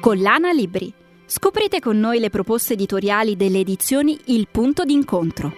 Collana Libri. Scoprite con noi le proposte editoriali delle edizioni Il Punto d'incontro.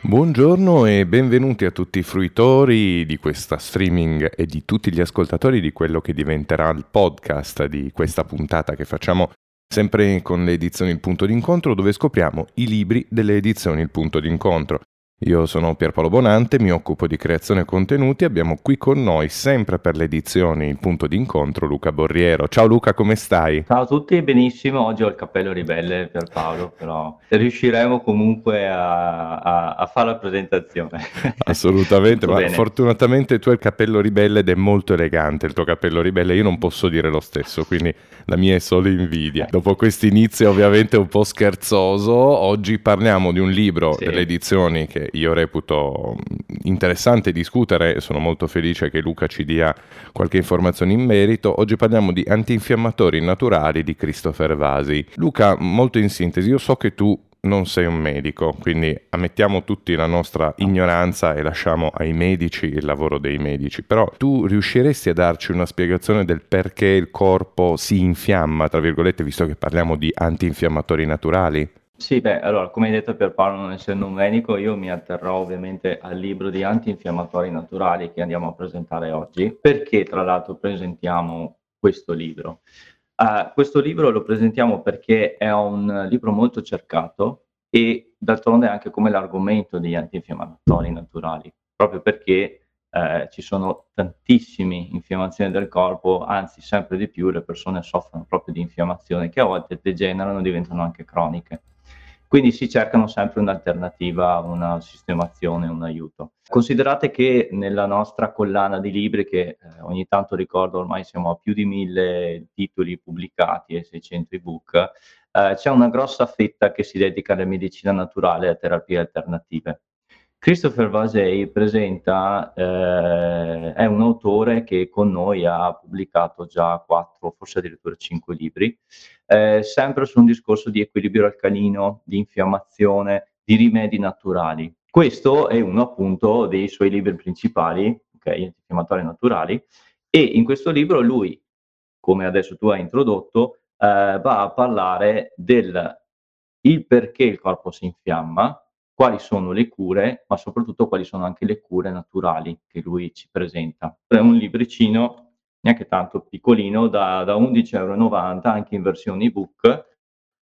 Buongiorno e benvenuti a tutti i fruitori di questa streaming e di tutti gli ascoltatori di quello che diventerà il podcast di questa puntata che facciamo sempre con le edizioni Il Punto d'incontro dove scopriamo i libri delle edizioni Il Punto d'incontro. Io sono Pierpaolo Bonante, mi occupo di creazione contenuti, abbiamo qui con noi sempre per le edizioni Il punto d'incontro Luca Borriero. Ciao Luca, come stai? Ciao a tutti, benissimo, oggi ho il cappello ribelle per Paolo, però riusciremo comunque a, a, a fare la presentazione. Assolutamente, ma bene. fortunatamente tu hai il cappello ribelle ed è molto elegante il tuo cappello ribelle, io non posso dire lo stesso, quindi la mia è solo invidia. Dopo questo inizio ovviamente un po' scherzoso, oggi parliamo di un libro sì. delle edizioni che io reputo interessante discutere e sono molto felice che Luca ci dia qualche informazione in merito. Oggi parliamo di antinfiammatori naturali di Christopher Vasi. Luca, molto in sintesi, io so che tu non sei un medico, quindi ammettiamo tutti la nostra ignoranza e lasciamo ai medici il lavoro dei medici, però tu riusciresti a darci una spiegazione del perché il corpo si infiamma, tra virgolette, visto che parliamo di antinfiammatori naturali? Sì, beh, allora, come hai detto per Paolo, non essendo un medico, io mi atterrò ovviamente al libro di antinfiammatori naturali che andiamo a presentare oggi, perché tra l'altro presentiamo questo libro. Uh, questo libro lo presentiamo perché è un libro molto cercato e d'altronde anche come l'argomento degli antinfiammatori naturali, proprio perché eh, ci sono tantissime infiammazioni del corpo, anzi sempre di più le persone soffrono proprio di infiammazioni che a volte degenerano e diventano anche croniche. Quindi si cercano sempre un'alternativa, una sistemazione, un aiuto. Considerate che nella nostra collana di libri, che eh, ogni tanto ricordo ormai siamo a più di mille titoli pubblicati e 600 ebook, eh, c'è una grossa fetta che si dedica alla medicina naturale e a terapie alternative. Christopher Vasey presenta, eh, è un autore che con noi ha pubblicato già quattro, forse addirittura cinque libri, eh, sempre su un discorso di equilibrio alcalino, di infiammazione, di rimedi naturali. Questo è uno appunto dei suoi libri principali, ok, antinfiammatori naturali, e in questo libro lui, come adesso tu hai introdotto, eh, va a parlare del perché il corpo si infiamma, quali sono le cure, ma soprattutto quali sono anche le cure naturali che lui ci presenta. È un libricino neanche tanto piccolino, da, da 11,90 euro, anche in versione ebook.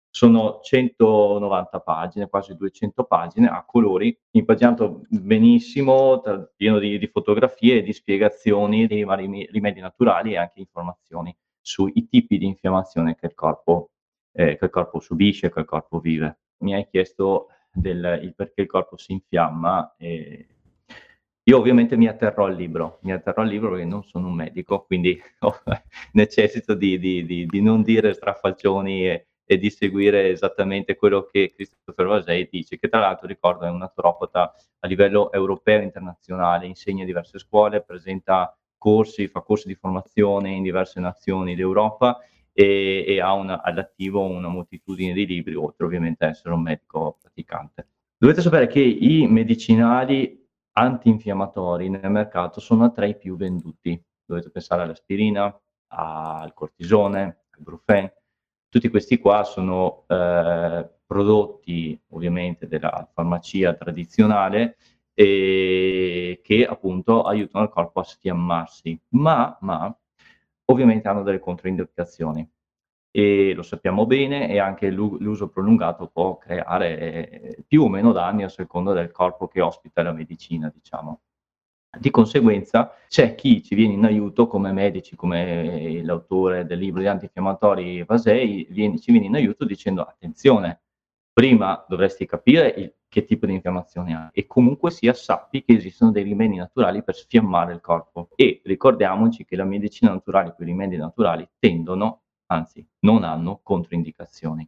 Sono 190 pagine, quasi 200 pagine, a colori, impaginato benissimo, pieno di, di fotografie di spiegazioni dei vari rimedi naturali e anche informazioni sui tipi di infiammazione che il corpo, eh, che il corpo subisce, che il corpo vive. Mi hai chiesto del il perché il corpo si infiamma. E io ovviamente mi atterrò al libro, mi atterrò al libro perché non sono un medico, quindi necessito di, di, di, di, non dire strafalcioni e, e, di seguire esattamente quello che Christopher Vasey dice, che tra l'altro ricordo è un naturopata a livello europeo e internazionale, insegna in diverse scuole, presenta corsi, fa corsi di formazione in diverse nazioni d'Europa e, e ha una, all'attivo una moltitudine di libri, oltre ovviamente a essere un medico praticante. Dovete sapere che i medicinali antinfiammatori nel mercato sono tra i più venduti. Dovete pensare all'aspirina, al cortisone, al brufen. Tutti questi qua sono eh, prodotti ovviamente della farmacia tradizionale e che appunto aiutano il corpo a sfiammarsi, ma, ma ovviamente hanno delle controindicazioni e lo sappiamo bene e anche l'uso prolungato può creare eh, più o meno danni a seconda del corpo che ospita la medicina, diciamo. Di conseguenza c'è chi ci viene in aiuto come medici, come l'autore del libro di antinfiammatori Vasei, viene, ci viene in aiuto dicendo attenzione, prima dovresti capire il, che tipo di infiammazione ha e comunque sia sappi che esistono dei rimedi naturali per sfiammare il corpo e ricordiamoci che la medicina naturale, quei rimedi naturali tendono, anzi non hanno controindicazioni.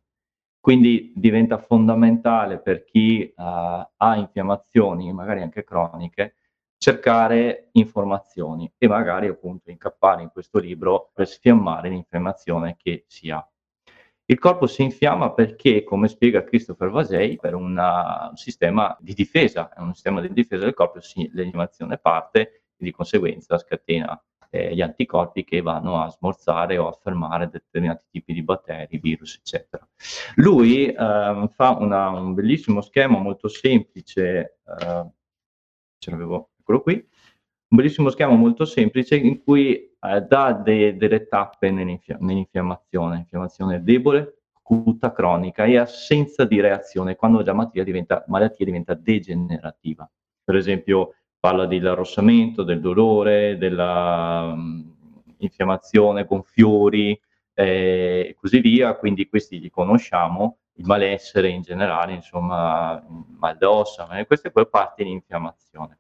Quindi diventa fondamentale per chi uh, ha infiammazioni, magari anche croniche, cercare informazioni e magari appunto incappare in questo libro per sfiammare l'infiammazione che si ha. Il corpo si infiamma perché, come spiega Christopher Vasey, per una, un sistema di difesa, è un sistema di difesa del corpo, sì, l'infiammazione parte e di conseguenza scatena eh, gli anticorpi che vanno a smorzare o a fermare determinati tipi di batteri, virus, eccetera. Lui eh, fa una, un bellissimo schema molto semplice, eh, ce l'avevo, eccolo qui, un bellissimo schema molto semplice in cui eh, dà de, delle tappe nell'infia- nell'infiammazione, infiammazione debole, acuta, cronica e assenza di reazione quando la malattia diventa, malattia diventa degenerativa. Per esempio parla dell'arrossamento, del dolore, dell'infiammazione mm, con fiori eh, e così via, quindi questi li conosciamo, il malessere in generale, insomma, mal d'ossa, queste poi parti di infiammazione.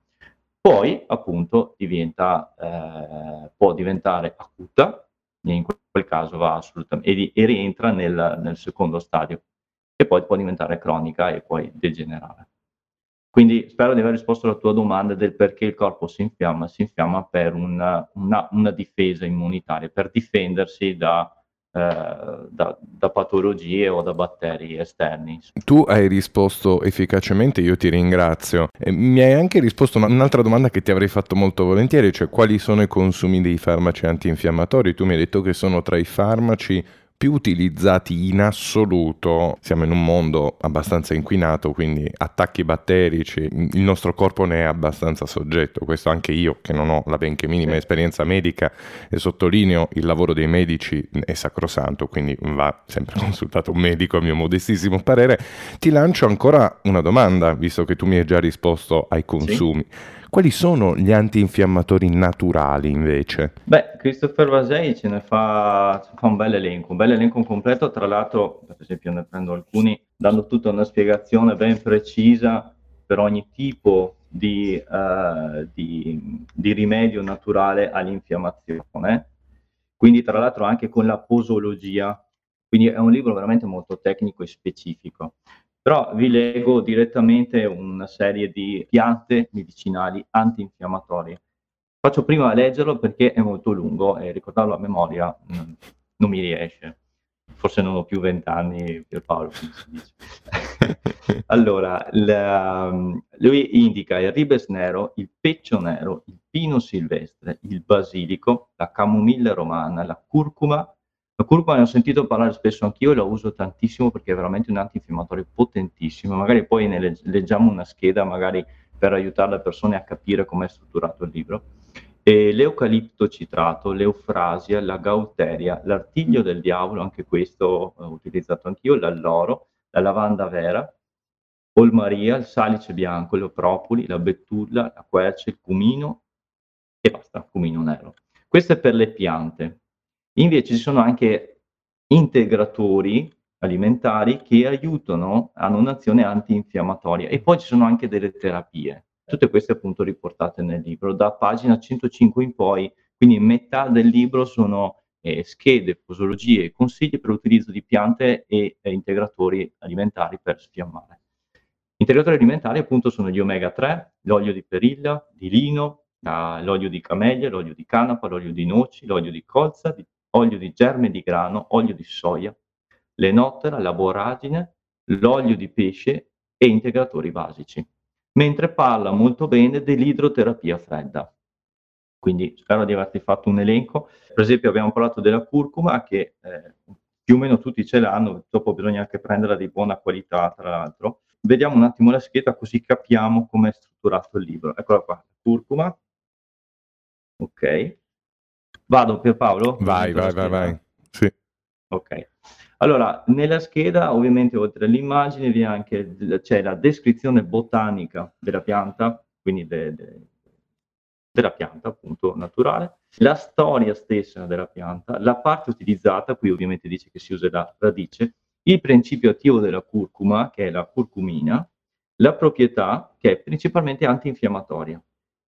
Poi appunto diventa, eh, può diventare acuta, e in quel caso va assolutamente, e, e rientra nel, nel secondo stadio, e poi può diventare cronica e poi degenerare. Quindi spero di aver risposto alla tua domanda del perché il corpo si infiamma. Si infiamma per una, una, una difesa immunitaria, per difendersi da, da, da, patologie o da batteri esterni. Tu hai risposto efficacemente, io ti ringrazio. E mi hai anche risposto a un'altra domanda che ti avrei fatto molto volentieri, cioè quali sono i consumi dei farmaci antinfiammatori? Tu mi hai detto che sono tra i farmaci più utilizzati in assoluto. Siamo in un mondo abbastanza inquinato, quindi attacchi batterici, il nostro corpo ne è abbastanza soggetto. Questo anche io, che non ho la benché minima esperienza medica, e sottolineo il lavoro dei medici è sacrosanto, quindi va sempre consultato un medico, a mio modestissimo parere. Ti lancio ancora una domanda, visto che tu mi hai già risposto ai consumi. Sì. Quali sono gli antinfiammatori naturali invece? Beh, Christopher Vasei ce ne fa, fa, un bel elenco, un bel elenco completo, tra l'altro, per esempio ne prendo alcuni, dando tutta una spiegazione ben precisa per ogni tipo di, uh, di, di rimedio naturale all'infiammazione. Quindi tra l'altro anche con la posologia, quindi è un libro veramente molto tecnico e specifico. Però vi leggo direttamente una serie di piante medicinali antinfiammatorie. Faccio prima leggerlo perché è molto lungo e ricordarlo a memoria mm, non mi riesce. Forse non ho più vent'anni, Pierpaolo, come si dice. allora, la, lui indica il ribes nero, il peccio nero, il pino silvestre, il basilico, la camomilla romana, la curcuma, la curcuma ne ho sentito parlare spesso anch'io e la uso tantissimo perché è veramente un antinfiammatorio potentissimo. Magari poi ne leggiamo una scheda, magari per aiutare le persone a capire come è strutturato il libro. E l'eucalipto citrato, l'eufrasia, la gauteria, l'artiglio del diavolo, anche questo ho utilizzato anch'io, l'alloro, la lavanda vera, olmaria, il salice bianco, le propoli, la betulla, la quercia, il cumino e basta, cumino nero. Questo è per le piante. Invece ci sono anche integratori alimentari che aiutano, hanno un'azione antinfiammatoria e poi ci sono anche delle terapie. Tutte queste appunto riportate nel libro. Da pagina 105 in poi, quindi metà del libro sono eh, schede, posologie e consigli per l'utilizzo di piante e eh, integratori alimentari per sfiammare. Integratori alimentari appunto sono gli omega 3, l'olio di perilla, di lino, l'olio di camellia, l'olio di canapa, l'olio di noci, l'olio di colza, di olio di germe di grano, olio di soia, l'enottera, la boragine, l'olio di pesce e integratori basici. Mentre parla molto bene dell'idroterapia fredda. Quindi spero di averti fatto un elenco. Per esempio abbiamo parlato della curcuma che eh, più o meno tutti ce l'hanno, dopo bisogna anche prenderla di buona qualità tra l'altro. Vediamo un attimo la scheda così capiamo come è strutturato il libro. Eccola qua, curcuma. Ok, Vado Pierpaolo? Vai, vai, vai, vai. Sì. Ok. Allora, nella scheda ovviamente oltre all'immagine vi anche, c'è la descrizione botanica della pianta, quindi de, de, della pianta appunto naturale, la storia stessa della pianta, la parte utilizzata, qui ovviamente dice che si usa la radice, il principio attivo della curcuma, che è la curcumina, la proprietà, che è principalmente antinfiammatoria.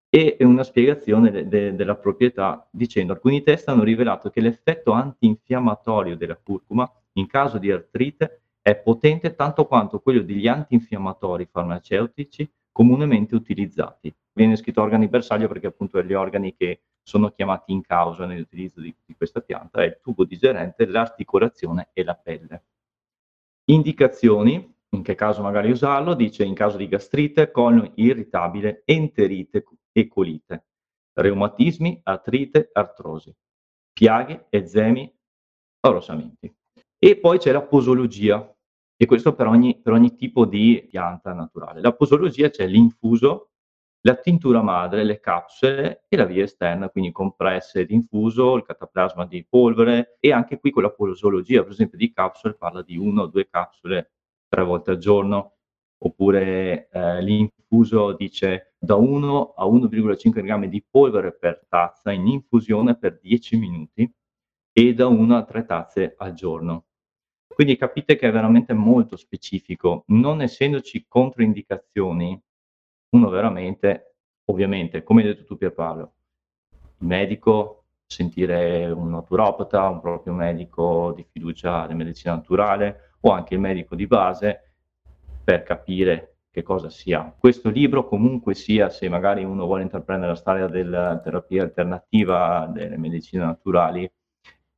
E una spiegazione de- de- della proprietà dicendo alcuni test hanno rivelato che l'effetto antinfiammatorio della curcuma in caso di artrite è potente tanto quanto quello degli antinfiammatori farmaceutici comunemente utilizzati. Viene scritto organi bersaglio perché appunto gli organi che sono chiamati in causa nell'utilizzo di, di questa pianta è il tubo digerente, l'articolazione e la pelle. Indicazioni, in che caso magari usarlo, dice in caso di gastrite, colon irritabile, enterite e colite. reumatismi, artrite, artrosi, piaghe, eczemi, arrossamenti. E poi c'è la posologia, e questo per ogni, per ogni tipo di pianta naturale. La posologia c'è l'infuso, la tintura madre, le capsule e la via esterna, quindi compresse ed infuso, il cataplasma di polvere e anche qui con la posologia, per esempio di capsule, parla di una o due capsule tre volte al giorno, oppure eh, l'infuso dice da 1 a 1,5 grammi di polvere per tazza in infusione per 10 minuti e da 1 a 3 tazze al giorno. Quindi capite che è veramente molto specifico, non essendoci controindicazioni, uno veramente, ovviamente, come hai detto tu Pierpaolo, il medico, sentire un naturopata, un proprio medico di fiducia di medicina naturale o anche il medico di base per capire che cosa sia. Questo libro comunque sia, se magari uno vuole intraprendere la storia della terapia alternativa delle medicine naturali,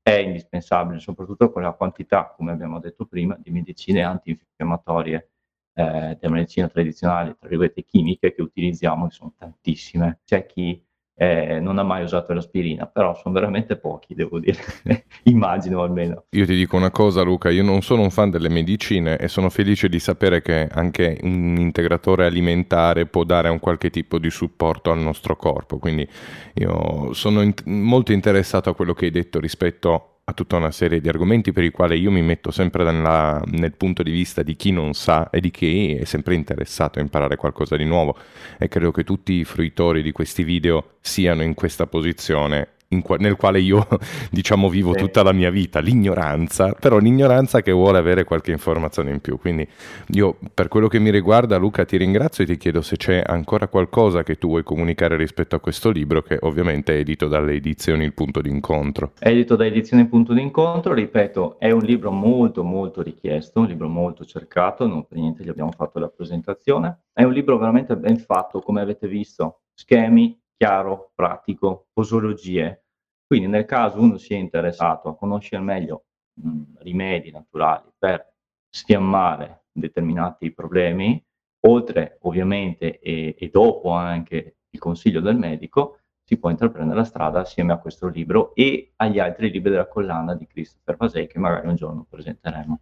è indispensabile, soprattutto con la quantità, come abbiamo detto prima, di medicine antinfiammatorie eh, della medicina tradizionale, tra virgolette chimiche, che utilizziamo, che sono tantissime. C'è chi eh, non ha mai usato l'aspirina, però sono veramente pochi, devo dire, immagino almeno. Io ti dico una cosa Luca, io non sono un fan delle medicine e sono felice di sapere che anche un integratore alimentare può dare un qualche tipo di supporto al nostro corpo, quindi io sono in- molto interessato a quello che hai detto rispetto a tutta una serie di argomenti per i quali io mi metto sempre nella, nel punto di vista di chi non sa e di chi è sempre interessato a imparare qualcosa di nuovo. E credo che tutti i fruitori di questi video siano in questa posizione qua- nel quale io diciamo vivo sì. tutta la mia vita, l'ignoranza, però l'ignoranza che vuole avere qualche informazione in più. Quindi io per quello che mi riguarda Luca ti ringrazio e ti chiedo se c'è ancora qualcosa che tu vuoi comunicare rispetto a questo libro che ovviamente è edito dalle edizioni Il Punto d'Incontro. È edito da edizioni Il Punto d'Incontro, ripeto, è un libro molto molto richiesto, un libro molto cercato, non per niente gli abbiamo fatto la presentazione. È un libro veramente ben fatto, come avete visto, schemi, chiaro, pratico, posologie. Quindi nel caso uno sia interessato a conoscere meglio mh, rimedi naturali per sfiammare determinati problemi, oltre ovviamente e, e dopo anche il consiglio del medico, si può intraprendere la strada assieme a questo libro e agli altri libri della collana di Christopher Vasei che magari un giorno presenteremo.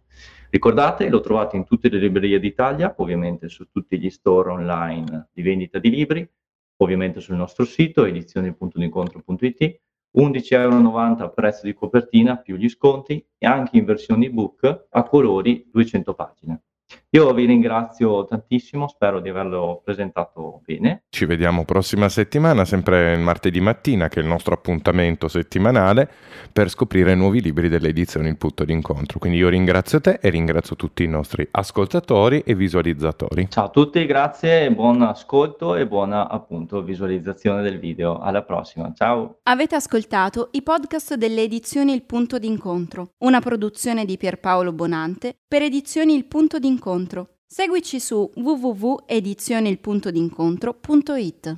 Ricordate, lo trovate in tutte le librerie d'Italia, ovviamente su tutti gli store online di vendita di libri, ovviamente sul nostro sito edizioni.d'incontro.it 11,90 euro a prezzo di copertina più gli sconti e anche in versione ebook a colori 200 pagine. Io vi ringrazio tantissimo, spero di averlo presentato bene. Ci vediamo prossima settimana, sempre il martedì mattina, che è il nostro appuntamento settimanale per scoprire nuovi libri delle edizioni Il Punto d'Incontro. Quindi io ringrazio te e ringrazio tutti i nostri ascoltatori e visualizzatori. Ciao a tutti, grazie, buon ascolto e buona appunto visualizzazione del video. Alla prossima, ciao. Avete ascoltato i podcast delle edizioni Il Punto d'Incontro, una produzione di Pierpaolo Bonante per edizioni Il Punto d'Incontro. Seguici su www.edizionilpuntodincontro.it.